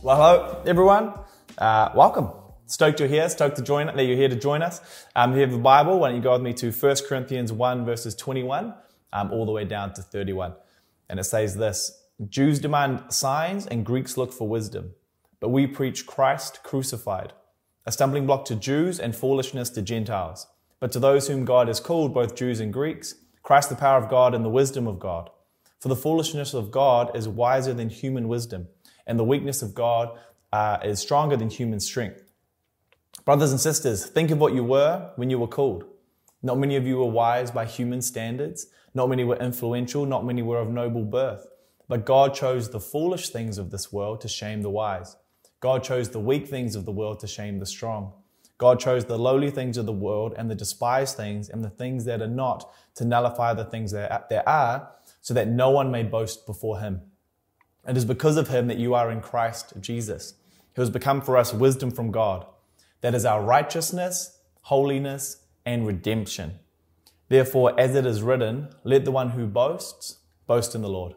Well, hello everyone. Uh, welcome. Stoked you're here. Stoked to join that you're here to join us. Um, if you have a Bible, why don't you go with me to 1 Corinthians 1 verses 21 um, all the way down to 31. And it says this, Jews demand signs and Greeks look for wisdom. But we preach Christ crucified, a stumbling block to Jews and foolishness to Gentiles. But to those whom God has called, both Jews and Greeks, Christ the power of God and the wisdom of God. For the foolishness of God is wiser than human wisdom and the weakness of God uh, is stronger than human strength. Brothers and sisters, think of what you were when you were called. Not many of you were wise by human standards. Not many were influential. Not many were of noble birth. But God chose the foolish things of this world to shame the wise. God chose the weak things of the world to shame the strong. God chose the lowly things of the world and the despised things and the things that are not to nullify the things that there are, so that no one may boast before him. It is because of him that you are in Christ Jesus, who has become for us wisdom from God. That is our righteousness, holiness, and redemption. Therefore, as it is written, let the one who boasts boast in the Lord.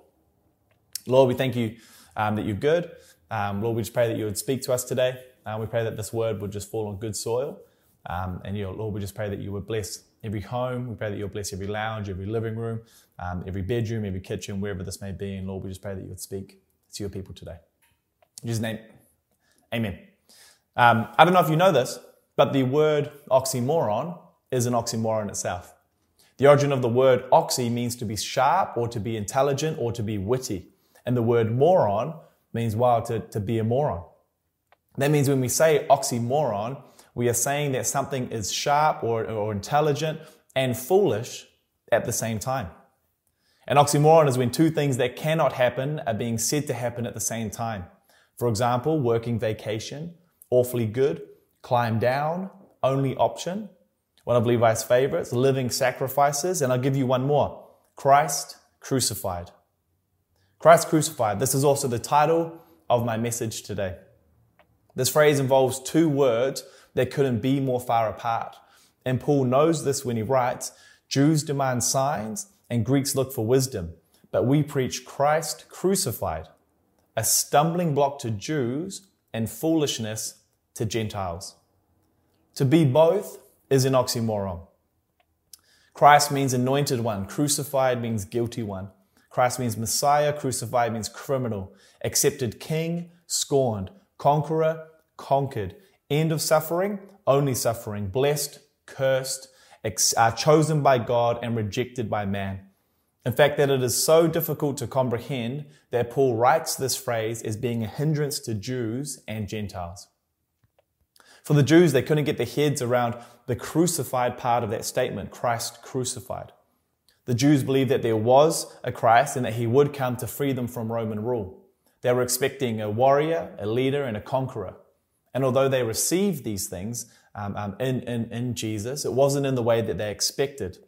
Lord, we thank you um, that you're good. Um, Lord, we just pray that you would speak to us today. Uh, we pray that this word would just fall on good soil. Um, and Lord, we just pray that you would bless every home. We pray that you'll bless every lounge, every living room, um, every bedroom, every kitchen, wherever this may be. And Lord, we just pray that you would speak to your people today. In Jesus' name, amen. Um, I don't know if you know this, but the word oxymoron is an oxymoron itself. The origin of the word oxy means to be sharp or to be intelligent or to be witty. And the word moron means, wow, to, to be a moron. That means when we say oxymoron, we are saying that something is sharp or, or intelligent and foolish at the same time. An oxymoron is when two things that cannot happen are being said to happen at the same time. For example, working vacation, awfully good, climb down, only option. One of Levi's favorites, living sacrifices. And I'll give you one more Christ crucified. Christ crucified. This is also the title of my message today. This phrase involves two words that couldn't be more far apart. And Paul knows this when he writes, Jews demand signs and Greeks look for wisdom, but we preach Christ crucified, a stumbling block to Jews and foolishness to Gentiles. To be both is an oxymoron. Christ means anointed one, crucified means guilty one. Christ means Messiah, crucified means criminal, accepted king, scorned, conqueror, conquered, End of suffering, only suffering. Blessed, cursed, ex- uh, chosen by God and rejected by man. In fact, that it is so difficult to comprehend that Paul writes this phrase as being a hindrance to Jews and Gentiles. For the Jews, they couldn't get their heads around the crucified part of that statement, Christ crucified. The Jews believed that there was a Christ and that he would come to free them from Roman rule. They were expecting a warrior, a leader, and a conqueror. And although they received these things um, um, in, in, in Jesus, it wasn't in the way that they expected.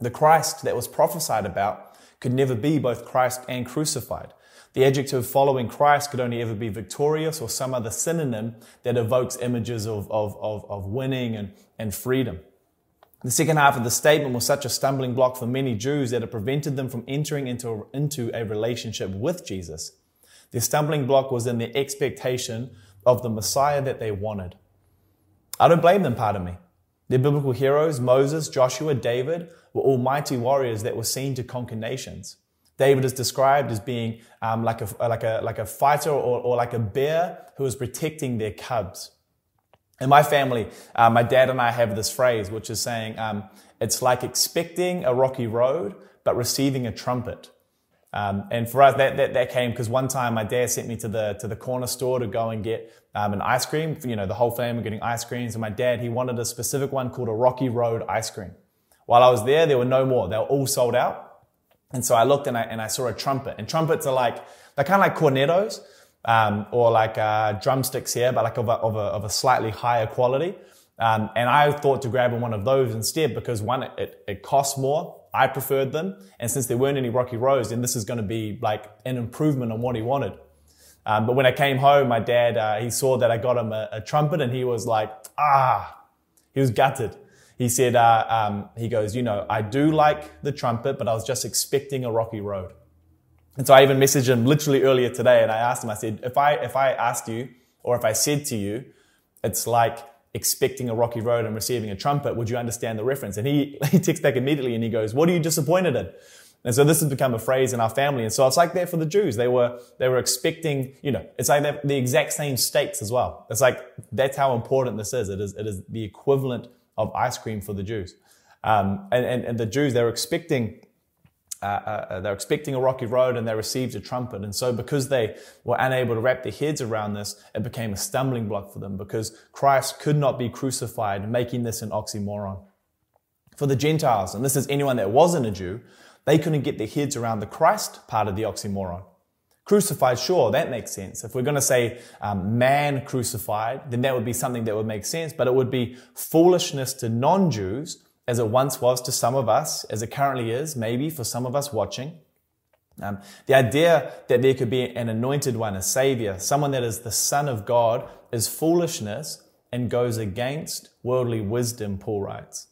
The Christ that was prophesied about could never be both Christ and crucified. The adjective following Christ could only ever be victorious or some other synonym that evokes images of, of, of, of winning and, and freedom. The second half of the statement was such a stumbling block for many Jews that it prevented them from entering into, into a relationship with Jesus. The stumbling block was in the expectation of the Messiah that they wanted. I don't blame them, pardon me. Their biblical heroes, Moses, Joshua, David, were all mighty warriors that were seen to conquer nations. David is described as being um, like, a, like, a, like a fighter or, or like a bear who was protecting their cubs. In my family, uh, my dad and I have this phrase, which is saying, um, it's like expecting a rocky road, but receiving a trumpet. Um, and for us, that, that, that came because one time my dad sent me to the, to the corner store to go and get um, an ice cream. You know, the whole family getting ice creams. And my dad, he wanted a specific one called a Rocky Road ice cream. While I was there, there were no more. They were all sold out. And so I looked and I, and I saw a trumpet. And trumpets are like, they're kind of like Cornettos, um, or like uh, drumsticks here, but like of a, of a, of a slightly higher quality. Um, and I thought to grab one of those instead because one, it, it costs more I preferred them. And since there weren't any Rocky Roads, then this is going to be like an improvement on what he wanted. Um, but when I came home, my dad, uh, he saw that I got him a, a, trumpet and he was like, ah, he was gutted. He said, uh, um, he goes, you know, I do like the trumpet, but I was just expecting a rocky road. And so I even messaged him literally earlier today and I asked him, I said, if I, if I asked you or if I said to you, it's like expecting a rocky road and receiving a trumpet, would you understand the reference? And he, he texts back immediately and he goes, what are you disappointed in? And so this has become a phrase in our family. And so it's like that for the Jews. They were, they were expecting, you know, it's like the exact same stakes as well. It's like, that's how important this is. It is, it is the equivalent of ice cream for the Jews. Um, and, and, and the Jews, they were expecting uh, uh, they're expecting a rocky road and they received a trumpet. And so because they were unable to wrap their heads around this, it became a stumbling block for them because Christ could not be crucified, making this an oxymoron. For the Gentiles, and this is anyone that wasn't a Jew, they couldn't get their heads around the Christ part of the oxymoron. Crucified, sure, that makes sense. If we're going to say um, man crucified, then that would be something that would make sense, but it would be foolishness to non-Jews as it once was to some of us, as it currently is, maybe for some of us watching. Um, the idea that there could be an anointed one, a savior, someone that is the son of God, is foolishness and goes against worldly wisdom, Paul writes.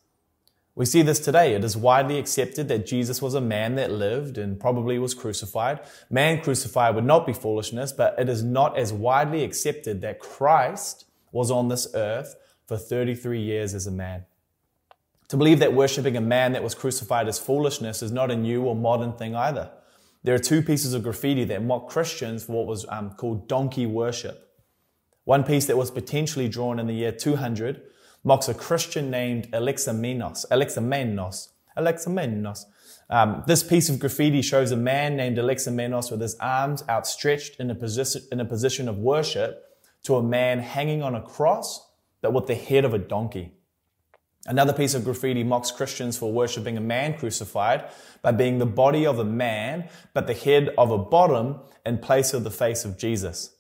We see this today. It is widely accepted that Jesus was a man that lived and probably was crucified. Man crucified would not be foolishness, but it is not as widely accepted that Christ was on this earth for 33 years as a man. To believe that worshipping a man that was crucified is foolishness is not a new or modern thing either. There are two pieces of graffiti that mock Christians for what was um, called donkey worship. One piece that was potentially drawn in the year 200 mocks a Christian named Alexamenos. Alexamenos. Alexamenos. Um, this piece of graffiti shows a man named Alexamenos with his arms outstretched in a, position, in a position of worship to a man hanging on a cross, but with the head of a donkey. Another piece of graffiti mocks Christians for worshipping a man crucified by being the body of a man, but the head of a bottom in place of the face of Jesus.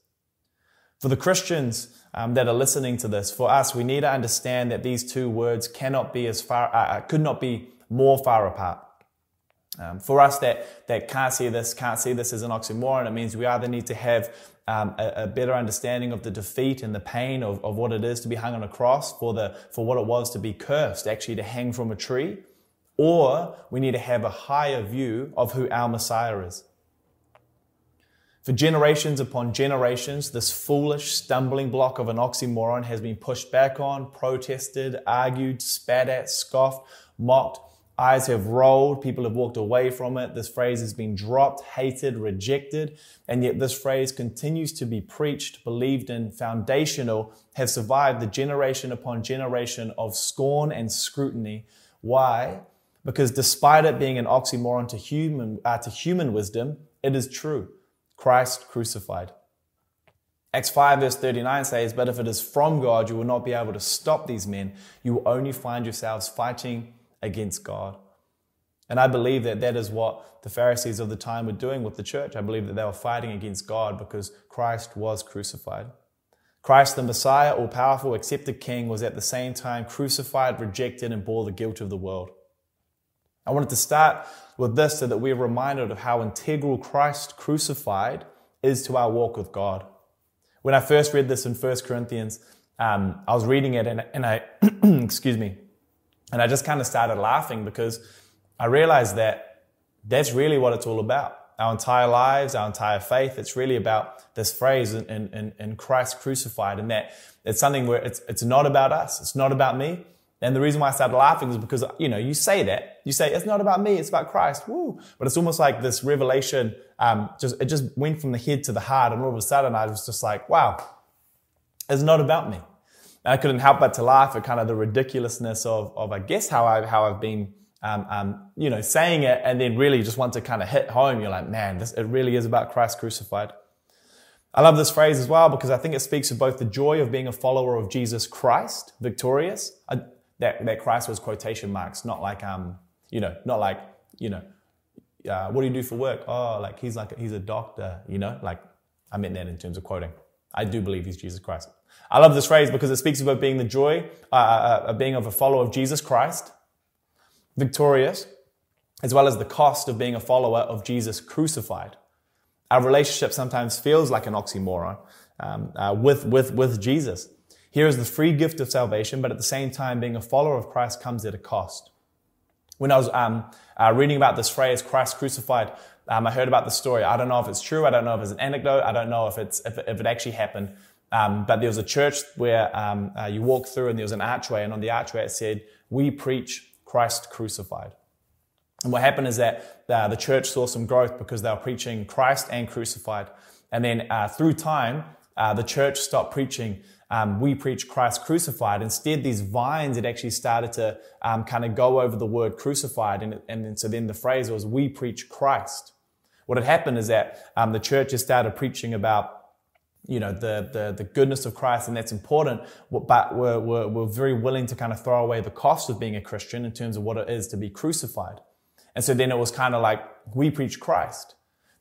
For the Christians um, that are listening to this, for us, we need to understand that these two words cannot be as far, uh, uh could not be more far apart. Um, for us that, that can't see this, can't see this as an oxymoron, it means we either need to have um, a, a, better understanding of the defeat and the pain of, of what it is to be hung on a cross, for, the, for what it was to be cursed, actually to hang from a tree, or we need to have a higher view of who our Messiah is. For generations upon generations, this foolish stumbling block of an oxymoron has been pushed back on, protested, argued, spat at, scoffed, mocked, Eyes have rolled. People have walked away from it. This phrase has been dropped, hated, rejected. And yet this phrase continues to be preached, believed in, foundational, have survived the generation upon generation of scorn and scrutiny. Why? Because despite it being an oxymoron to human, uh, to human wisdom, it is true. Christ crucified. Acts 5 verse 39 says, But if it is from God, you will not be able to stop these men. You will only find yourselves fighting against God. And I believe that that is what the Pharisees of the time were doing with the church. I believe that they were fighting against God because Christ was crucified. Christ, the Messiah, all powerful, accepted King, was at the same time crucified, rejected, and bore the guilt of the world. I wanted to start with this so that we're reminded of how integral Christ crucified is to our walk with God. When I first read this in 1 Corinthians, um, I was reading it and, and I, excuse me, and I just kind of started laughing because I realized that that's really what it's all about. Our entire lives, our entire faith, it's really about this phrase in, in, in Christ crucified and that it's something where it's, it's not about us. It's not about me. And the reason why I started laughing is because, you know, you say that. You say, it's not about me, it's about Christ. Woo. But it's almost like this revelation, um, just, it just went from the head to the heart. And all of a sudden I was just like, wow, it's not about me. And I couldn't help but to laugh at kind of the ridiculousness of, of I guess, how, I, how I've been, um, um, you know, saying it and then really just want to kind of hit home. You're like, man, this, it really is about Christ crucified. I love this phrase as well because I think it speaks of both the joy of being a follower of Jesus Christ, victorious. I, that, that Christ was quotation marks, not like, um, you know, not like, you know, uh, what do you do for work? Oh, like he's like, he's a doctor, you know, like I meant that in terms of quoting. I do believe he's Jesus Christ. I love this phrase because it speaks about being the joy, uh, uh, being of a follower of Jesus Christ, victorious, as well as the cost of being a follower of Jesus crucified. Our relationship sometimes feels like an oxymoron um, uh, with, with, with Jesus. Here is the free gift of salvation, but at the same time, being a follower of Christ comes at a cost. When I was um, uh, reading about this phrase, Christ crucified, Um, I heard about the story. I don't know if it's true. I don't know if it's an anecdote. I don't know if it's if, if it actually happened. Um, but there was a church where um, uh, you walk through and there was an archway, and on the archway it said, "We preach Christ crucified." And what happened is that uh, the church saw some growth because they were preaching Christ and crucified. And then uh, through time, uh, the church stopped preaching. Um, we preach Christ crucified. Instead, these vines had actually started to um, kind of go over the word crucified. And, and so then the phrase was, we preach Christ. What had happened is that um, the church has started preaching about you know, the, the, the goodness of Christ, and that's important, but we're, we're, we're very willing to kind of throw away the cost of being a Christian in terms of what it is to be crucified. And so then it was kind of like, we preach Christ.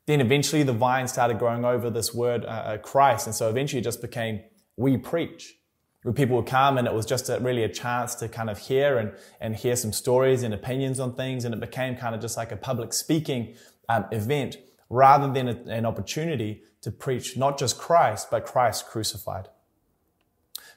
Then eventually the vine started growing over this word, uh, uh, Christ. And so eventually it just became, we preach. Where people would come and it was just a, really a chance to kind of hear and, and hear some stories and opinions on things. And it became kind of just like a public speaking um, event rather than a, an opportunity to preach not just Christ, but Christ crucified.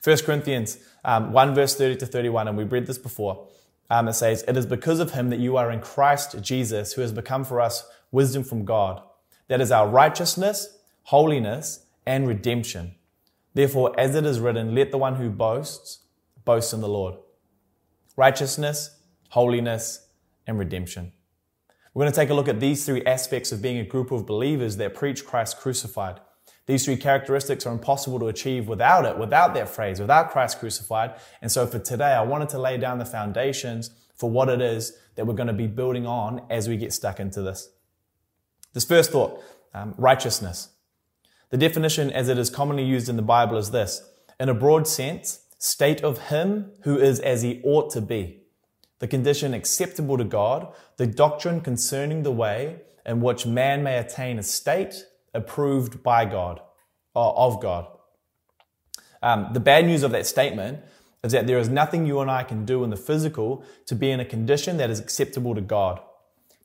1 Corinthians um, 1 verse 30 to 31, and we've read this before. Um, it says, It is because of him that you are in Christ Jesus, who has become for us wisdom from God. That is our righteousness, holiness, and redemption. Therefore, as it is written, let the one who boasts boast in the Lord. Righteousness, holiness, and redemption. We're going to take a look at these three aspects of being a group of believers that preach Christ crucified. These three characteristics are impossible to achieve without it, without that phrase, without Christ crucified. And so for today, I wanted to lay down the foundations for what it is that we're going to be building on as we get stuck into this. This first thought, um, righteousness. The definition as it is commonly used in the Bible is this. In a broad sense, state of him who is as he ought to be. The condition acceptable to God, the doctrine concerning the way in which man may attain a state approved by God, or of God. Um, the bad news of that statement is that there is nothing you and I can do in the physical to be in a condition that is acceptable to God.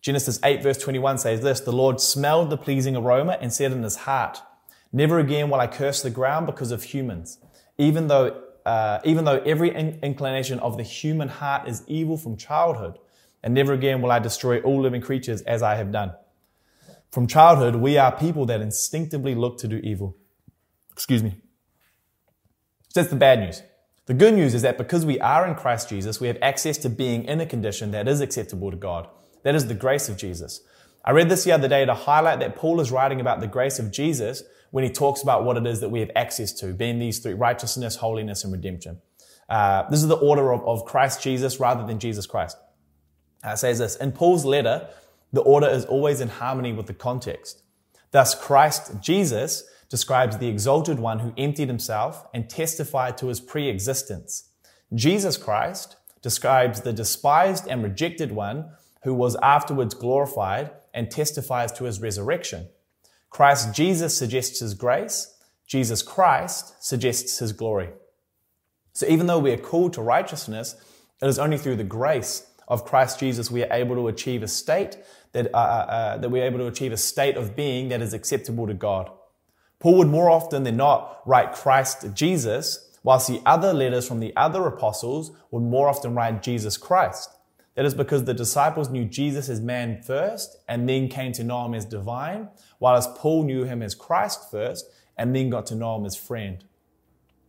Genesis 8 verse 21 says this, the Lord smelled the pleasing aroma and said in his heart, never again will I curse the ground because of humans, even though, uh, even though every in- inclination of the human heart is evil from childhood, and never again will I destroy all living creatures as I have done. From childhood, we are people that instinctively look to do evil. Excuse me. So that's the bad news. The good news is that because we are in Christ Jesus, we have access to being in a condition that is acceptable to God. That is the grace of Jesus. I read this the other day to highlight that Paul is writing about the grace of Jesus when he talks about what it is that we have access to, being these three righteousness, holiness, and redemption. Uh, this is the order of, of Christ Jesus rather than Jesus Christ. Uh, says this In Paul's letter, the order is always in harmony with the context. Thus, Christ Jesus describes the exalted one who emptied himself and testified to his pre-existence. Jesus Christ describes the despised and rejected one who was afterwards glorified and testifies to his resurrection. Christ Jesus suggests his grace. Jesus Christ suggests his glory. So even though we are called to righteousness, it is only through the grace of Christ Jesus we are able to achieve a state that, uh, uh, uh, that we're able to achieve a state of being that is acceptable to God. Paul would more often than not write Christ Jesus, whilst the other letters from the other apostles would more often write Jesus Christ. That is because the disciples knew Jesus as man first and then came to know him as divine, whilst Paul knew him as Christ first and then got to know him as friend.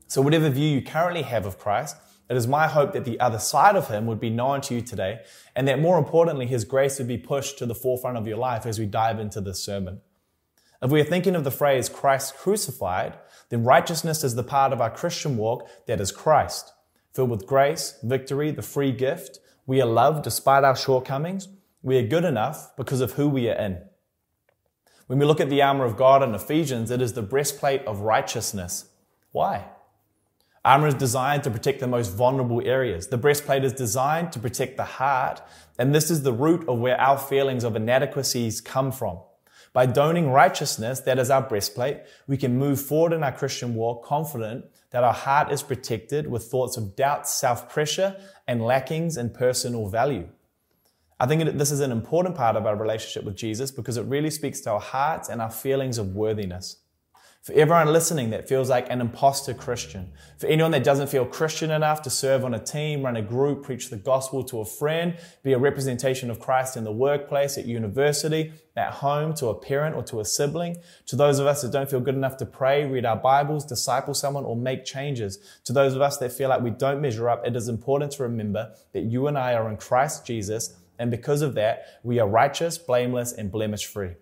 So whatever view you currently have of Christ, it is my hope that the other side of him would be known to you today, and that more importantly, his grace would be pushed to the forefront of your life as we dive into this sermon. If we are thinking of the phrase Christ crucified, then righteousness is the part of our Christian walk that is Christ. Filled with grace, victory, the free gift, we are loved despite our shortcomings. We are good enough because of who we are in. When we look at the armor of God in Ephesians, it is the breastplate of righteousness. Why? Armor is designed to protect the most vulnerable areas. The breastplate is designed to protect the heart. And this is the root of where our feelings of inadequacies come from. By donning righteousness, that is our breastplate, we can move forward in our Christian walk confident that our heart is protected with thoughts of doubt, self-pressure, and lackings in personal value. I think this is an important part of our relationship with Jesus because it really speaks to our hearts and our feelings of worthiness. For everyone listening that feels like an imposter Christian. For anyone that doesn't feel Christian enough to serve on a team, run a group, preach the gospel to a friend, be a representation of Christ in the workplace, at university, at home, to a parent or to a sibling. To those of us that don't feel good enough to pray, read our Bibles, disciple someone, or make changes. To those of us that feel like we don't measure up, it is important to remember that you and I are in Christ Jesus, and because of that, we are righteous, blameless, and blemish free.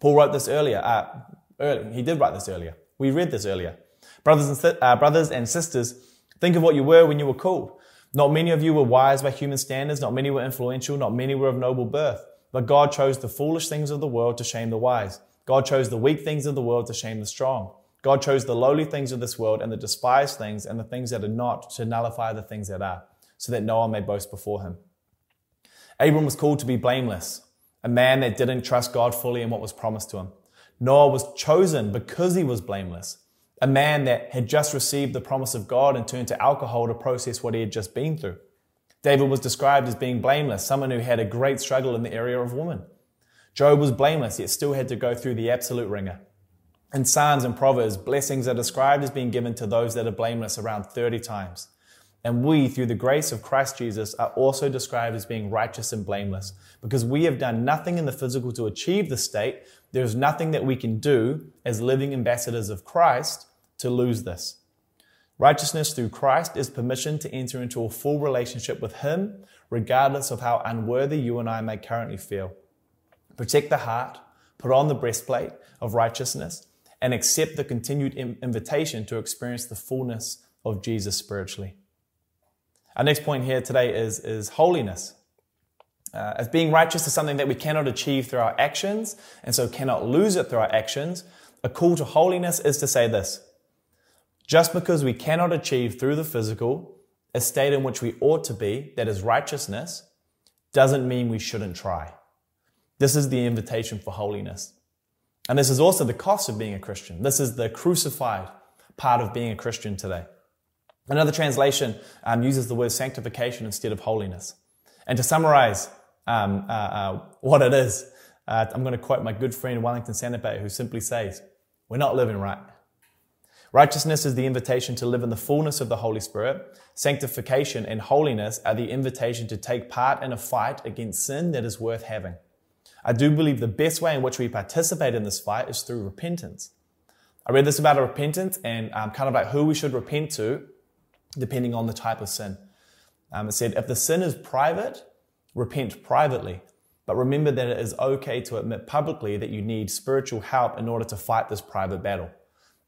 Paul wrote this earlier. Uh, earlier. He did write this earlier. We read this earlier. Brothers and, uh, brothers and sisters, think of what you were when you were called. Not many of you were wise by human standards. Not many were influential. Not many were of noble birth. But God chose the foolish things of the world to shame the wise. God chose the weak things of the world to shame the strong. God chose the lowly things of this world and the despised things and the things that are not to nullify the things that are, so that no one may boast before him. Abram was called to be blameless, a man that didn't trust God fully in what was promised to him. Noah was chosen because he was blameless, a man that had just received the promise of God and turned to alcohol to process what he had just been through. David was described as being blameless, someone who had a great struggle in the area of woman. Job was blameless, yet still had to go through the absolute ringer. In Psalms and Proverbs, blessings are described as being given to those that are blameless around 30 times. And we, through the grace of Christ Jesus, are also described as being righteous and blameless because we have done nothing in the physical to achieve the state, there's nothing that we can do as living ambassadors of Christ to lose this. Righteousness through Christ is permission to enter into a full relationship with Him, regardless of how unworthy you and I may currently feel. Protect the heart, put on the breastplate of righteousness, and accept the continued invitation to experience the fullness of Jesus spiritually. Our next point here today is, is holiness. Uh, as being righteous is something that we cannot achieve through our actions, and so cannot lose it through our actions. A call to holiness is to say this just because we cannot achieve through the physical a state in which we ought to be, that is righteousness, doesn't mean we shouldn't try. This is the invitation for holiness. And this is also the cost of being a Christian. This is the crucified part of being a Christian today. Another translation um, uses the word sanctification instead of holiness. And to summarize um, uh, uh, what it is. Uh, I'm going to quote my good friend Wellington Santape, who simply says, We're not living right. Righteousness is the invitation to live in the fullness of the Holy Spirit. Sanctification and holiness are the invitation to take part in a fight against sin that is worth having. I do believe the best way in which we participate in this fight is through repentance. I read this about repentance and um, kind of like who we should repent to, depending on the type of sin. Um, it said, if the sin is private, repent privately. But remember that it is okay to admit publicly that you need spiritual help in order to fight this private battle.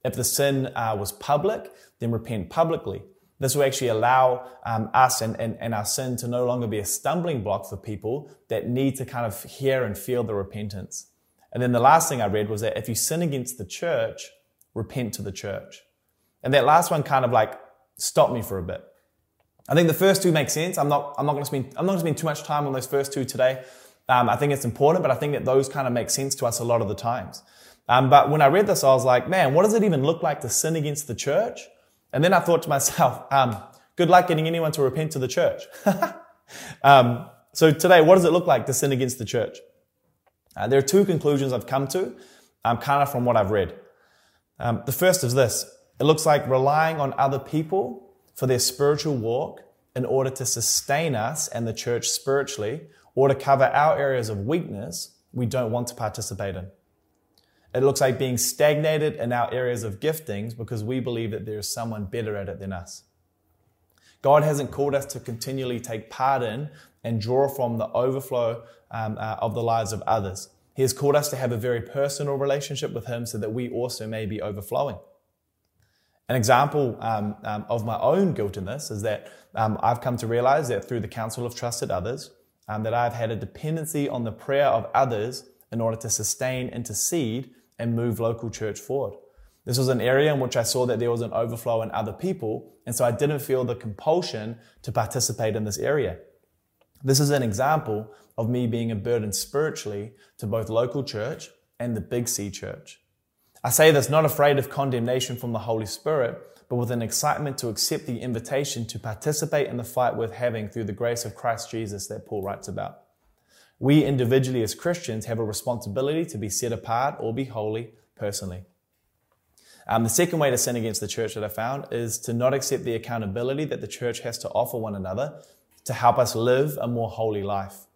If the sin uh, was public, then repent publicly. This will actually allow um, us and, and, and our sin to no longer be a stumbling block for people that need to kind of hear and feel the repentance. And then the last thing I read was that if you sin against the church, repent to the church. And that last one kind of like stopped me for a bit. I think the first two make sense. I'm not, I'm not going to spend, I'm not going to spend too much time on those first two today. Um, I think it's important, but I think that those kind of make sense to us a lot of the times. Um, but when I read this, I was like, man, what does it even look like to sin against the church? And then I thought to myself, um, good luck getting anyone to repent to the church. um, so today, what does it look like to sin against the church? Uh, there are two conclusions I've come to, um, kind of from what I've read. Um, the first is this. It looks like relying on other people for their spiritual walk in order to sustain us and the church spiritually or to cover our areas of weakness we don't want to participate in. It looks like being stagnated in our areas of giftings because we believe that there is someone better at it than us. God hasn't called us to continually take part in and draw from the overflow um, uh, of the lives of others. He has called us to have a very personal relationship with Him so that we also may be overflowing. An example um, um, of my own guilt in this is that um, I've come to realize that through the counsel of trusted others, um, that I've had a dependency on the prayer of others in order to sustain, intercede, and move local church forward. This was an area in which I saw that there was an overflow in other people, and so I didn't feel the compulsion to participate in this area. This is an example of me being a burden spiritually to both local church and the Big C church. I say this not afraid of condemnation from the Holy Spirit, but with an excitement to accept the invitation to participate in the fight worth having through the grace of Christ Jesus that Paul writes about. We individually as Christians have a responsibility to be set apart or be holy personally. Um, the second way to sin against the church that I found is to not accept the accountability that the church has to offer one another to help us live a more holy life.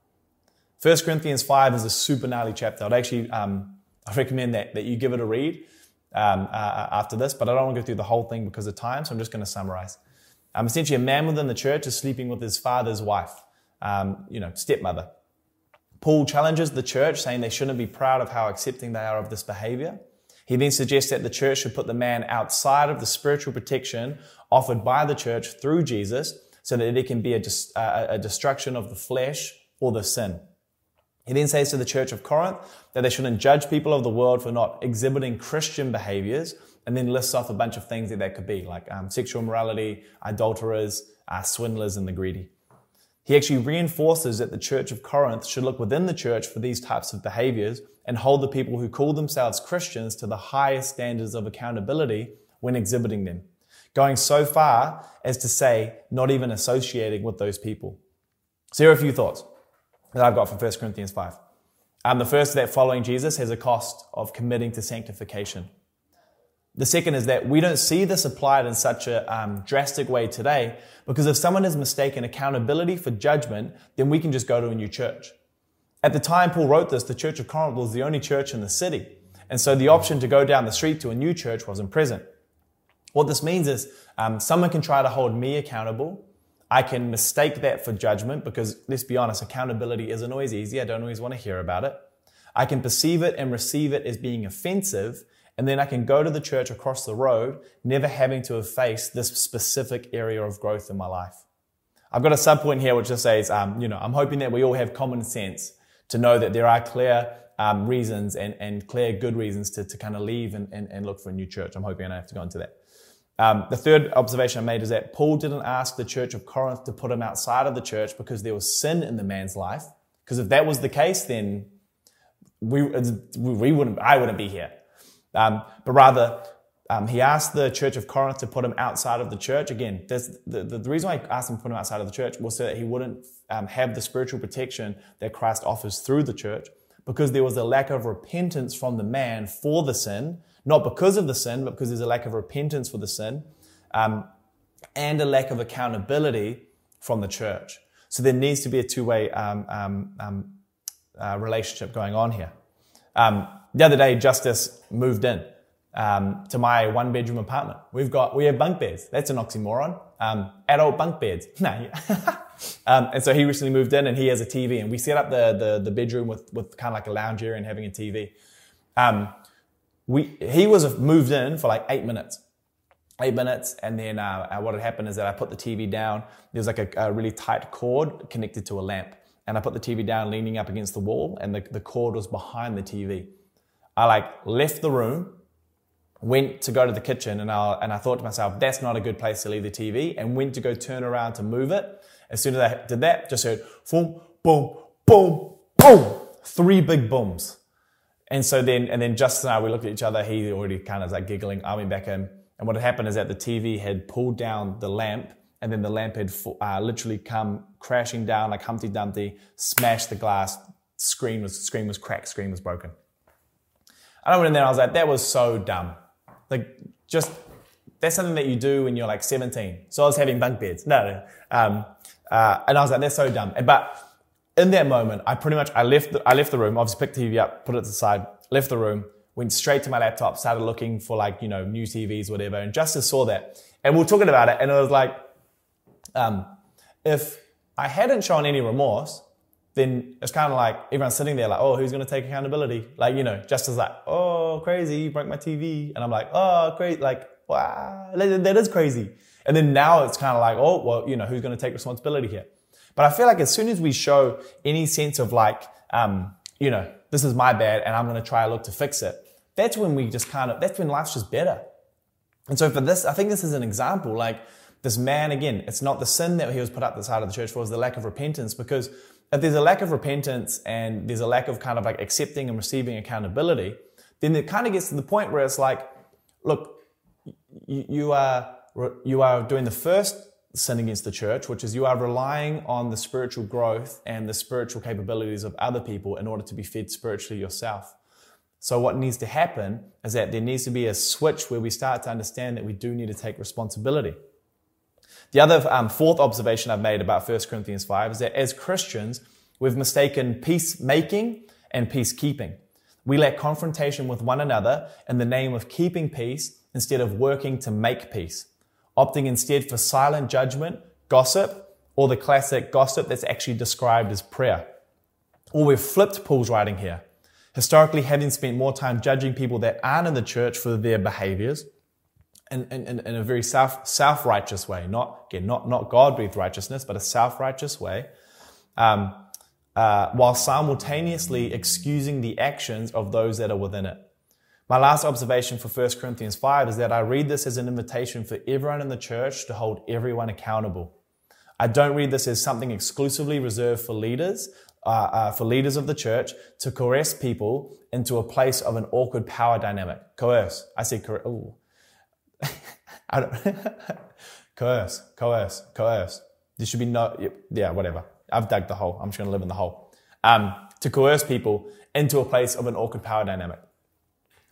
1 Corinthians 5 is a super gnarly chapter. I'd actually, um, I recommend that, that you give it a read um, uh, after this, but I don't want to go through the whole thing because of time, so I'm just going to summarize. Um, essentially, a man within the church is sleeping with his father's wife, um, you know, stepmother. Paul challenges the church, saying they shouldn't be proud of how accepting they are of this behavior. He then suggests that the church should put the man outside of the spiritual protection offered by the church through Jesus so that it can be a, a, destruction of the flesh or the sin. He then says to the church of Corinth that they shouldn't judge people of the world for not exhibiting Christian behaviors and then lists off a bunch of things that that could be, like um, sexual morality, adulterers, uh, swindlers, and the greedy. He actually reinforces that the church of Corinth should look within the church for these types of behaviors and hold the people who call themselves Christians to the highest standards of accountability when exhibiting them, going so far as to say not even associating with those people. So here are a few thoughts that I've got from 1 Corinthians 5. Um, the first is that following Jesus has a cost of committing to sanctification. The second is that we don't see this applied in such a um, drastic way today because if someone has mistaken accountability for judgment, then we can just go to a new church. At the time Paul wrote this, the church of Corinth was the only church in the city. And so the option to go down the street to a new church wasn't present. What this means is um, someone can try to hold me accountable. I can mistake that for judgment because let's be honest, accountability isn't always easy. I don't always want to hear about it. I can perceive it and receive it as being offensive and then I can go to the church across the road, never having to have faced this specific area of growth in my life. I've got a sub point here which just says, um, you know, I'm hoping that we all have common sense to know that there are clear um, reasons and, and clear good reasons to, to kind of leave and, and, and look for a new church. I'm hoping I don't have to go into that. Um, the third observation I made is that Paul didn't ask the church of Corinth to put him outside of the church because there was sin in the man's life. Because if that was the case, then we, we wouldn't, I wouldn't be here. Um, but rather, um, he asked the church of Corinth to put him outside of the church. Again, the, the, the, reason why asked him to put him outside of the church was so that he wouldn't um, have the spiritual protection that Christ offers through the church, because there was a lack of repentance from the man for the sin, not because of the sin, but because there's a lack of repentance for the sin, um, and a lack of accountability from the church. So there needs to be a two-way um, um, um, uh, relationship going on here. Um, the other day, Justice moved in um, to my one bedroom apartment. We've got, we have bunk beds. That's an oxymoron. Um, adult bunk beds. No. um, and so he recently moved in and he has a TV and we set up the, the, the bedroom with, with kind of like a lounge area and having a TV. Um, we, he was moved in for like eight minutes. Eight minutes, and then uh, uh, what had happened is that I put the TV down. There was like a, a really tight cord connected to a lamp, and I put the TV down, leaning up against the wall, and the, the cord was behind the TV. I like left the room, went to go to the kitchen, and I, and I thought to myself, that's not a good place to leave the TV, and went to go turn around to move it. As soon as I did that, just heard boom, boom, boom, boom, three big booms. And so then, and then just now we looked at each other. He already kind of like giggling. I went back in, and what had happened is that the TV had pulled down the lamp, and then the lamp had uh, literally come crashing down like Humpty Dumpty, smashed the glass. Screen was screen was cracked. Screen was broken. And I went in there and I was like, that was so dumb. Like, just, that's something that you do when you're like 17. So I was having bunk beds. No, no. Um, uh, and I was like, that's so dumb. But in that moment, I pretty much, I left the, I left the room, obviously picked TV up, put it to the side, left the room, went straight to my laptop, started looking for like, you know, new TVs, whatever. And Justice saw that. And we were talking about it and it was like, um, if I hadn't shown any remorse, then it's kind of like everyone's sitting there like, oh, who's going to take accountability? Like, you know, just as like, oh, crazy, you broke my TV. And I'm like, oh, crazy. Like, wow, that is crazy. And then now it's kind of like, oh, well, you know, who's going to take responsibility here? But I feel like as soon as we show any sense of like, um, you know, this is my bad and I'm going to try and look to fix it, that's when we just kind of, that's when life's just better. And so for this, I think this is an example. Like this man, again, it's not the sin that he was put up the side of the church for, it was the lack of repentance because if there's a lack of repentance and there's a lack of kind of like accepting and receiving accountability, then it kind of gets to the point where it's like, look, you, you are you are doing the first sin against the church, which is you are relying on the spiritual growth and the spiritual capabilities of other people in order to be fed spiritually yourself. So what needs to happen is that there needs to be a switch where we start to understand that we do need to take responsibility. The other um, fourth observation I've made about 1 Corinthians 5 is that as Christians, we've mistaken peacemaking and peacekeeping. We lack confrontation with one another in the name of keeping peace instead of working to make peace, opting instead for silent judgment, gossip, or the classic gossip that's actually described as prayer. Or we've flipped Paul's writing here historically having spent more time judging people that aren't in the church for their behaviors in, in, in a very self, self-righteous way, not, again, not, not God-breathed righteousness, but a self-righteous way, um, uh, while simultaneously excusing the actions of those that are within it. My last observation for 1 Corinthians 5 is that I read this as an invitation for everyone in the church to hold everyone accountable. I don't read this as something exclusively reserved for leaders, uh, uh, for leaders of the church to coerce people into a place of an awkward power dynamic. Coerce. I say coerce. I don't. coerce, coerce, coerce. There should be no. Yeah, whatever. I've dug the hole. I'm just going to live in the hole. Um, to coerce people into a place of an awkward power dynamic.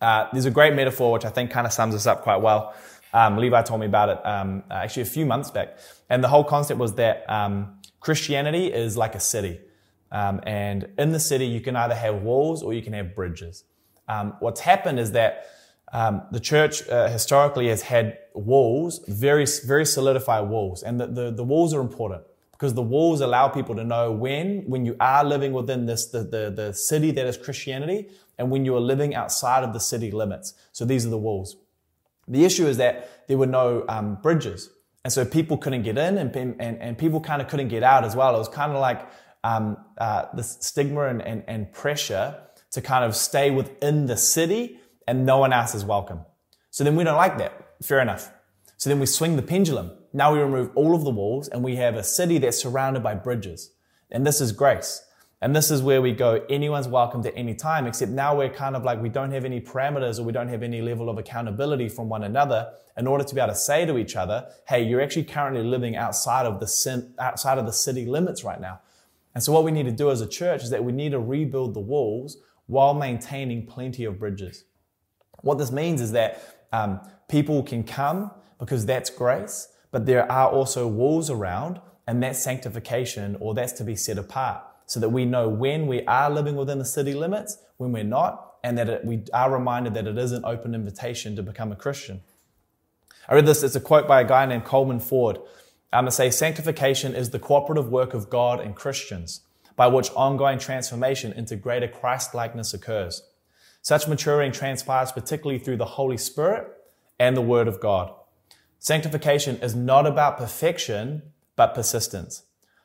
Uh, there's a great metaphor which I think kind of sums this up quite well. Um, Levi told me about it um, actually a few months back, and the whole concept was that um, Christianity is like a city. Um, and in the city, you can either have walls or you can have bridges. Um, what's happened is that um, the church uh, historically has had walls, very, very solidified walls. And the, the, the, walls are important because the walls allow people to know when, when you are living within this, the, the, the city that is Christianity and when you are living outside of the city limits. So these are the walls. The issue is that there were no um, bridges. And so people couldn't get in and, and, and people kind of couldn't get out as well. It was kind of like um, uh, the stigma and, and, and pressure to kind of stay within the city and no one else is welcome. So then we don't like that. Fair enough. So then we swing the pendulum. Now we remove all of the walls and we have a city that's surrounded by bridges. And this is grace. And this is where we go, anyone's welcome to any time, except now we're kind of like we don't have any parameters or we don't have any level of accountability from one another in order to be able to say to each other, hey, you're actually currently living outside of the, outside of the city limits right now. And so, what we need to do as a church is that we need to rebuild the walls while maintaining plenty of bridges. What this means is that um, people can come because that's grace, but there are also walls around, and that's sanctification or that's to be set apart so that we know when we are living within the city limits, when we're not, and that it, we are reminded that it is an open invitation to become a Christian. I read this, it's a quote by a guy named Coleman Ford. I'm going to say sanctification is the cooperative work of God and Christians by which ongoing transformation into greater Christ likeness occurs. Such maturing transpires particularly through the Holy Spirit and the Word of God. Sanctification is not about perfection, but persistence.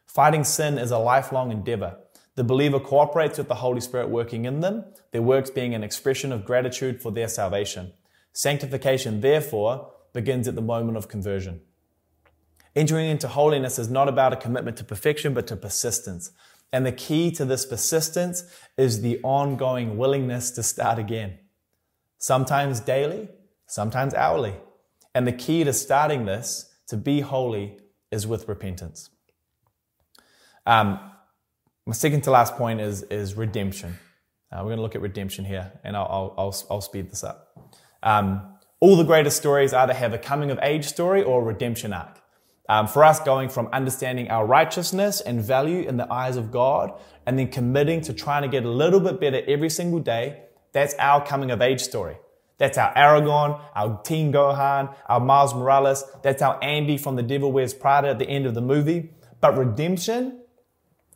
Fighting sin is a lifelong endeavor. The believer cooperates with the Holy Spirit working in them, their works being an expression of gratitude for their salvation. Sanctification, therefore, begins at the moment of conversion. Entering into holiness is not about a commitment to perfection, but to persistence. And the key to this persistence is the ongoing willingness to start again. Sometimes daily, sometimes hourly. And the key to starting this, to be holy, is with repentance. Um, my second to last point is, is redemption. Uh, we're going to look at redemption here, and I'll, I'll, I'll speed this up. Um, all the greatest stories either have a coming of age story or a redemption arc. Um, for us, going from understanding our righteousness and value in the eyes of God and then committing to trying to get a little bit better every single day, that's our coming of age story. That's our Aragorn, our Teen Gohan, our Miles Morales. That's our Andy from The Devil Wears Prada at the end of the movie. But redemption,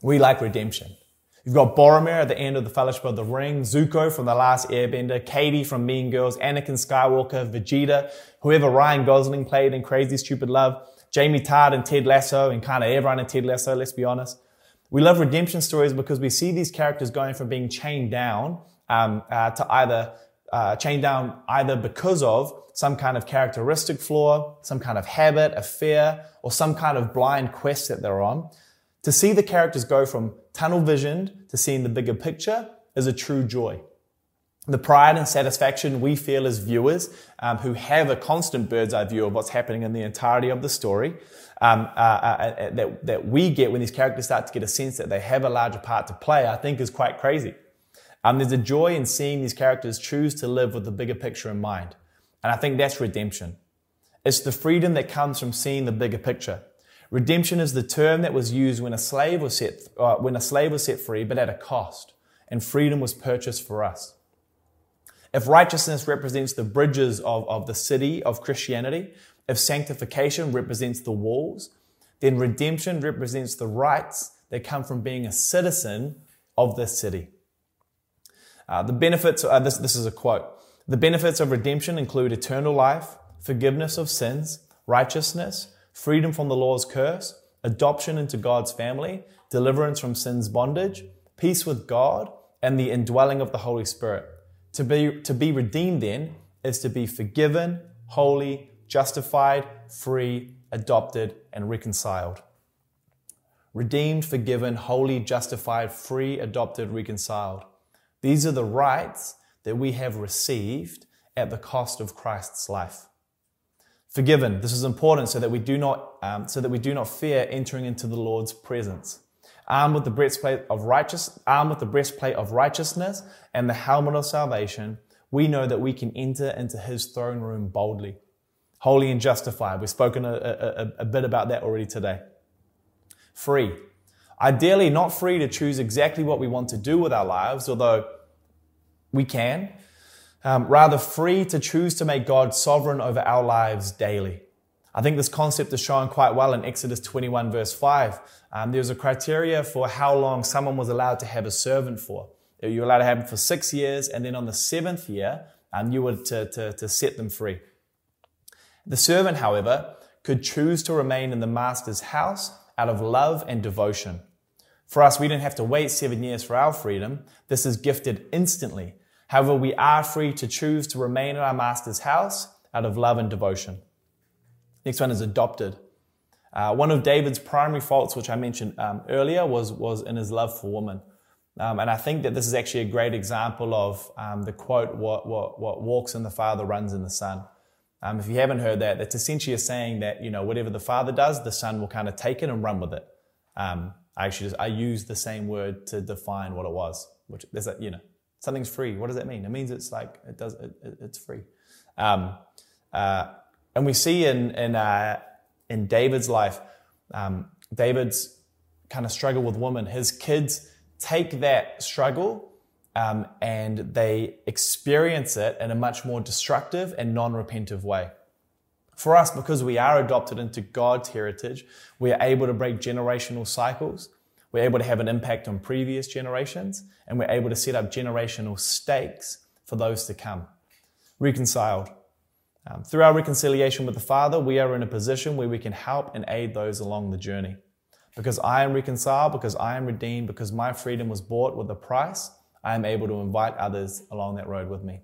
we like redemption. You've got Boromir at the end of the Fellowship of the Ring, Zuko from The Last Airbender, Cady from Mean Girls, Anakin Skywalker, Vegeta, whoever Ryan Gosling played in Crazy Stupid Love. Jamie Tartt and Ted Lasso and kind of everyone in Ted Lasso, let's be honest. We love redemption stories because we see these characters going from being chained down um, uh, to either uh, chained down either because of some kind of characteristic flaw, some kind of habit, a fear, or some kind of blind quest that they're on. To see the characters go from tunnel visioned to seeing the bigger picture is a true joy the pride and satisfaction we feel as viewers um, who have a constant bird's eye view of what's happening in the entirety of the story um, uh, uh, uh, that, that we get when these characters start to get a sense that they have a larger part to play, I think is quite crazy. Um, there's a joy in seeing these characters choose to live with the bigger picture in mind. And I think that's redemption. It's the freedom that comes from seeing the bigger picture. Redemption is the term that was used when a slave was set, uh, when a slave was set free, but at a cost, and freedom was purchased for us. If righteousness represents the bridges of, of the city of Christianity, if sanctification represents the walls, then redemption represents the rights that come from being a citizen of this city. Uh, the benefits, uh, this, this is a quote. The benefits of redemption include eternal life, forgiveness of sins, righteousness, freedom from the law's curse, adoption into God's family, deliverance from sin's bondage, peace with God, and the indwelling of the Holy Spirit. To be, to be redeemed then is to be forgiven, holy, justified, free, adopted, and reconciled. Redeemed, forgiven, holy, justified, free, adopted, reconciled. These are the rights that we have received at the cost of Christ's life. Forgiven. This is important so that we do not, um, so that we do not fear entering into the Lord's presence. Armed with the breastplate of righteous, armed with the breastplate of righteousness and the helmet of salvation, we know that we can enter into His throne room boldly, holy and justified. We've spoken a, a, a bit about that already today. Free. Ideally, not free to choose exactly what we want to do with our lives, although we can, um, rather free to choose to make God sovereign over our lives daily. I think this concept is shown quite well in Exodus 21 verse 5. Um, there's a criteria for how long someone was allowed to have a servant for. You were allowed to have them for six years, and then on the seventh year, um, you were to, to, to set them free. The servant, however, could choose to remain in the master's house out of love and devotion. For us, we didn't have to wait seven years for our freedom. This is gifted instantly However, we are free to choose to remain in our master's house out of love and devotion. Next one is adopted. Uh, one of David's primary faults, which I mentioned um, earlier, was, was in his love for women. Um, and I think that this is actually a great example of um, the quote, what, what, what walks in the Father runs in the Son. Um, if you haven't heard that, that's essentially saying that, you know, whatever the Father does, the Son will kind of take it and run with it. Um, I actually just, I use the same word to define what it was, which is, you know, something's free. What does that mean? It means it's like it does. It, it's free. Um, uh, and we see in in uh, in David's life, um, David's kind of struggle with women. His kids take that struggle um, and they experience it in a much more destructive and non-repentive way. For us, because we are adopted into God's heritage, we are able to break generational cycles we're able to have an impact on previous generations, and we're able to set up generational stakes for those to come. Reconciled. Um, through our reconciliation with the Father, we are in a position where we can help and aid those along the journey. Because I am reconciled, because I am redeemed, because my freedom was bought with a price, I am able to invite others along that road with me.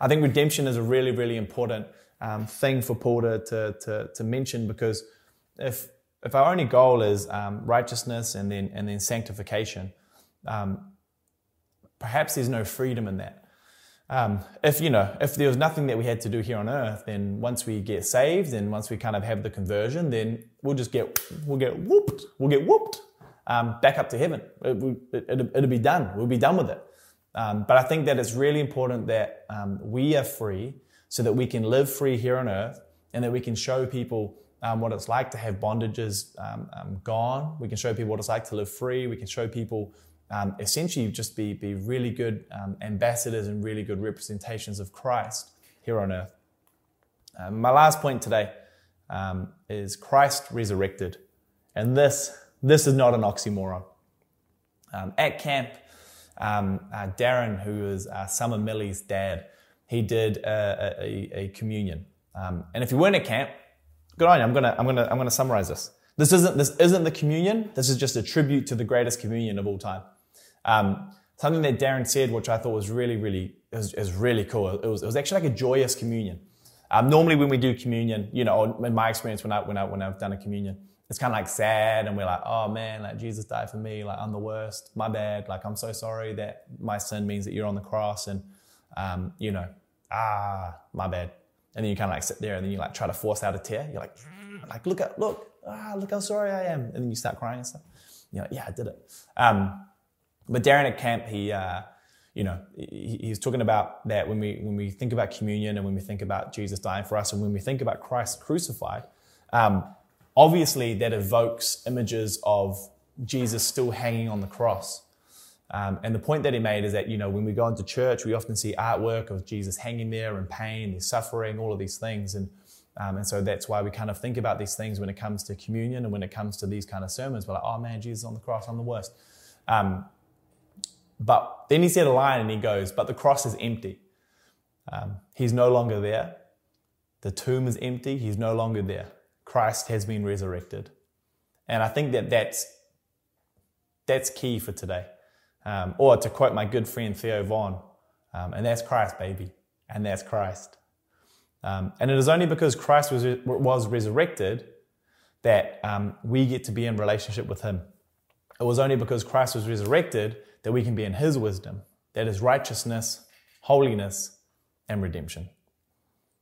I think redemption is a really, really important um, thing for Paul to, to, to, to mention because if if our only goal is um, righteousness and then and then sanctification, um, perhaps there's no freedom in that. Um, if you know, if there was nothing that we had to do here on earth, then once we get saved and once we kind of have the conversion, then we'll just get we'll get whooped, we'll get whooped um, back up to heaven. It, will it, be done. We'll be done with it. Um, but I think that it's really important that um, we are free so that we can live free here on earth and that we can show people um, what it's like to have bondages um, um, gone. We can show people what it's like to live free. We can show people um, essentially just be, be really good um, ambassadors and really good representations of Christ here on earth. Um, my last point today is Christ resurrected. And this, this is not an oxymoron. at camp, uh, Darren, who is uh, Summer Millie's dad, he did a, a, a communion. and if you weren't at camp, Good on you. I'm gonna, I'm gonna, I'm gonna summarize this. This isn't, this isn't the communion. This is just a tribute to the greatest communion of all time. Um, something that Darren said, which I thought was really, really, it was, really cool. It was, it was actually like a joyous communion. Um, normally when we do communion, you know, in my experience when I, when I, when I've done a communion, it's kind of like sad and we're like, oh man, like Jesus died for me. Like I'm the worst. My bad. Like I'm so sorry that my sin means that you're on the cross and, um, you know, ah, my bad. And then you kind of like sit there and then you like try to force out a tear. You're like, like look at look, ah, look how sorry I am. And then you start crying and stuff. You're like, yeah, I did it. Um, But Darren at camp, he, uh, you know, he, he's talking about that when we when we think about communion and when we think about Jesus dying for us and when we think about Christ crucified, um, obviously that evokes images of Jesus still hanging on the cross. Um, and the point that he made is that, you know, when we go into church, we often see artwork of Jesus hanging there in pain, he's suffering, all of these things. And, um, and so that's why we kind of think about these things when it comes to communion and when it comes to these kind of sermons. We're like, oh man, Jesus on the cross, I'm the worst. Um, but then he said a line and he goes, but the cross is empty. Um, he's no longer there. The tomb is empty. He's no longer there. Christ has been resurrected. And I think that that's, that's key for today. Um, or to quote my good friend Theo Von, um, and that's Christ, baby. And that's Christ. Um, and it is only because Christ was, was resurrected that um, we get to be in relationship with Him. It was only because Christ was resurrected that we can be in His wisdom, that is righteousness, holiness, and redemption.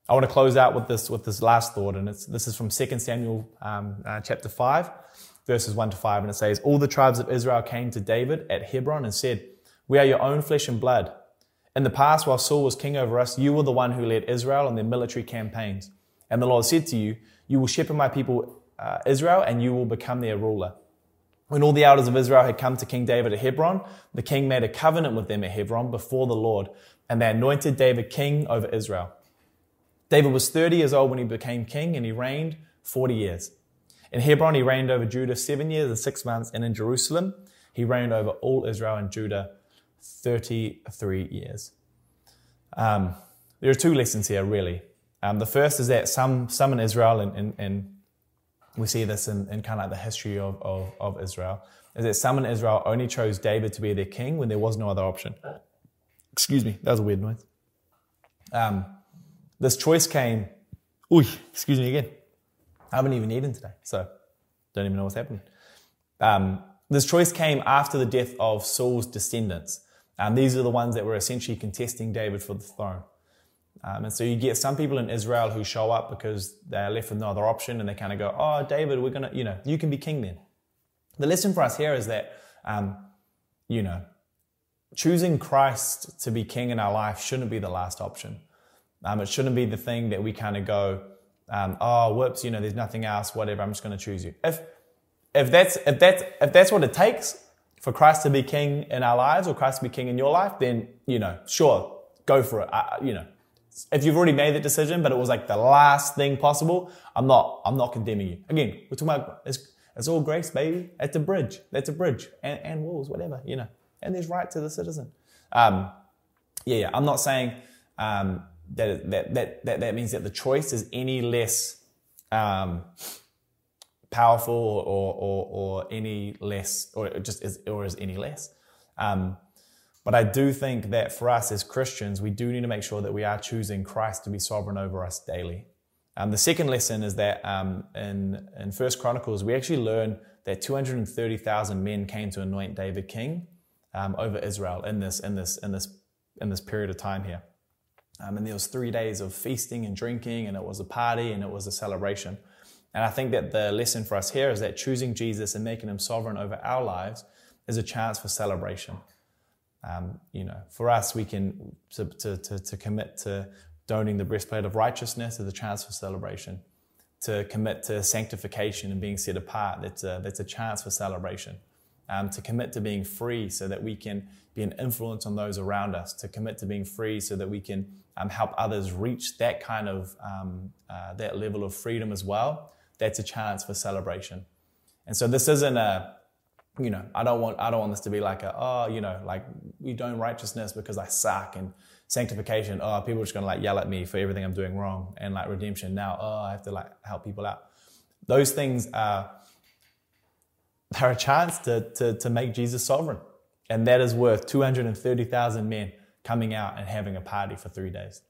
I want to close out with this with this last thought, and this is from 2 Samuel um, uh, chapter 5 verses 1 to 5, and it says, All the tribes of Israel came to David at Hebron and said, We are your own flesh and blood. In the past, while Saul was king over us, you were the one who led Israel on their military campaigns. And the Lord said to you, You will shepherd my people uh, Israel, and you will become their ruler. When all the elders of Israel had come to King David at Hebron, the king made a covenant with them at Hebron before the Lord, and they anointed David king over Israel. David was 30 years old when he became king, and he reigned 40 years. In Hebron, he reigned over Judah seven years and six months, and in Jerusalem, he reigned over all Israel and Judah 33 years. Um, there are two lessons here, really. Um, the first is that some, some in Israel, and, and, and we see this in, in, kind of like the history of, of, of Israel, is that some in Israel only chose David to be their king when there was no other option. Excuse me, that was a weird noise. Um, this choice came, ooh, excuse me again. I haven't even eaten today, so don't even know what's happening. Um, this choice came after the death of Saul's descendants. Um, these are the ones that were essentially contesting David for the throne. Um, and so you get some people in Israel who show up because they're left with no other option and they kind of go, Oh, David, we're going to, you know, you can be king then. The lesson for us here is that, um, you know, choosing Christ to be king in our life shouldn't be the last option. Um, it shouldn't be the thing that we kind of go, um, oh, whoops, you know, there's nothing else, whatever, I'm just going to choose you. If, if that's, if that's, if that's what it takes for Christ to be king in our lives or Christ to be king in your life, then, you know, sure, go for it. I, you know, if you've already made the decision, but it was like the last thing possible, I'm not, I'm not condemning you. Again, we're talking about, it's, it's all grace, baby. It's a bridge. That's a bridge and, and walls, whatever, you know, and there's right to the citizen. Um, yeah, yeah, I'm not saying, um, that, that, that, that, that means that the choice is any less um, powerful or, or, or, any less, or just is, or is any less. Um, but I do think that for us as Christians, we do need to make sure that we are choosing Christ to be sovereign over us daily. Um, the second lesson is that um, in, in First Chronicles, we actually learn that 230,000 men came to anoint David king um, over Israel in this, in, this, in, this, in this period of time here. Um, and there was three days of feasting and drinking, and it was a party and it was a celebration. And I think that the lesson for us here is that choosing Jesus and making him sovereign over our lives is a chance for celebration. Um, you know, for us, we can to, to, to, to commit to donning the breastplate of righteousness is a chance for celebration. To commit to sanctification and being set apart, that's a, that's a chance for celebration um, to commit to being free so that we can be an influence on those around us, to commit to being free so that we can um, help others reach that kind of um, uh, that level of freedom as well. That's a chance for celebration. And so this isn't a, you know, I don't want I don't want this to be like a oh, you know, like we don't righteousness because I suck and sanctification. Oh, people are just gonna like yell at me for everything I'm doing wrong and like redemption. Now, oh, I have to like help people out. Those things are they're a chance to, to, to make Jesus sovereign. And that is worth 230,000 men coming out and having a party for three days.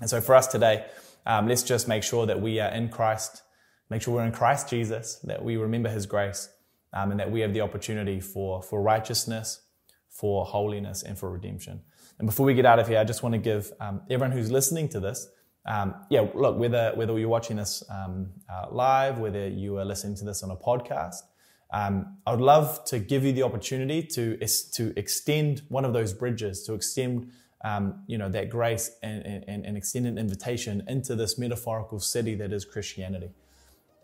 And so for us today, um, let's just make sure that we are in Christ, make sure we're in Christ Jesus, that we remember his grace, um, and that we have the opportunity for, for righteousness, for holiness, and for redemption. And before we get out of here, I just want to give um, everyone who's listening to this, um, yeah, look, whether, whether you're watching this um, uh, live, whether you are listening to this on a podcast, um, I would love to give you the opportunity to, to extend one of those bridges, to extend um, you know, that grace and, and, and, extend an invitation into this metaphorical city that is Christianity.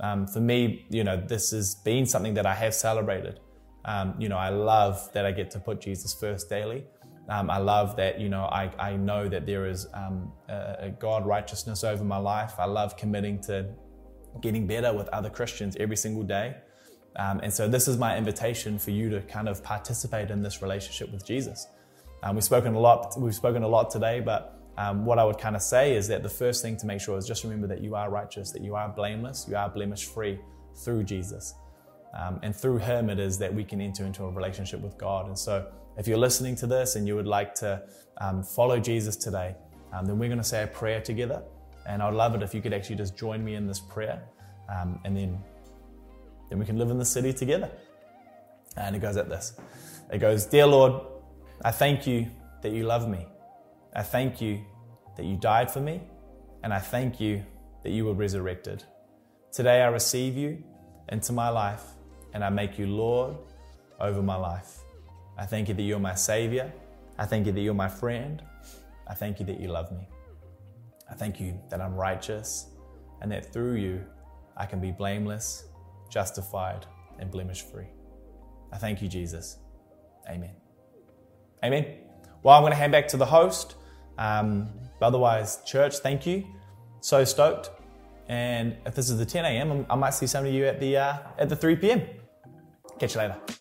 Um, for me, you know, this has been something that I have celebrated. Um, you know, I love that I get to put Jesus first daily. Um, I love that, you know, I, I know that there is um, a, a God righteousness over my life. I love committing to getting better with other Christians every single day. Um, and so this is my invitation for you to kind of participate in this relationship with Jesus. Um, we've spoken a lot. We've spoken a lot today, but um, what I would kind of say is that the first thing to make sure is just remember that you are righteous, that you are blameless, you are blemish free through Jesus, um, and through Him it is that we can enter into a relationship with God. And so, if you're listening to this and you would like to um, follow Jesus today, um, then we're going to say a prayer together. And I'd love it if you could actually just join me in this prayer, and then then we can live in the city together. And it goes like this. It goes, Dear Lord. I thank you that you love me. I thank you that you died for me, and I thank you that you were resurrected. Today I receive you into my life, and I make you Lord over my life. I thank you that you're my Savior. I thank you that you're my friend. I thank you that you love me. I thank you that I'm righteous, and that through you I can be blameless, justified, and blemish free. I thank you, Jesus. Amen. Amen. Well, I'm going to hand back to the host. Um, otherwise, church, thank you. So stoked. And if this is the 10 a.m., I might see some of you at the uh, at the 3 p.m. Catch you later.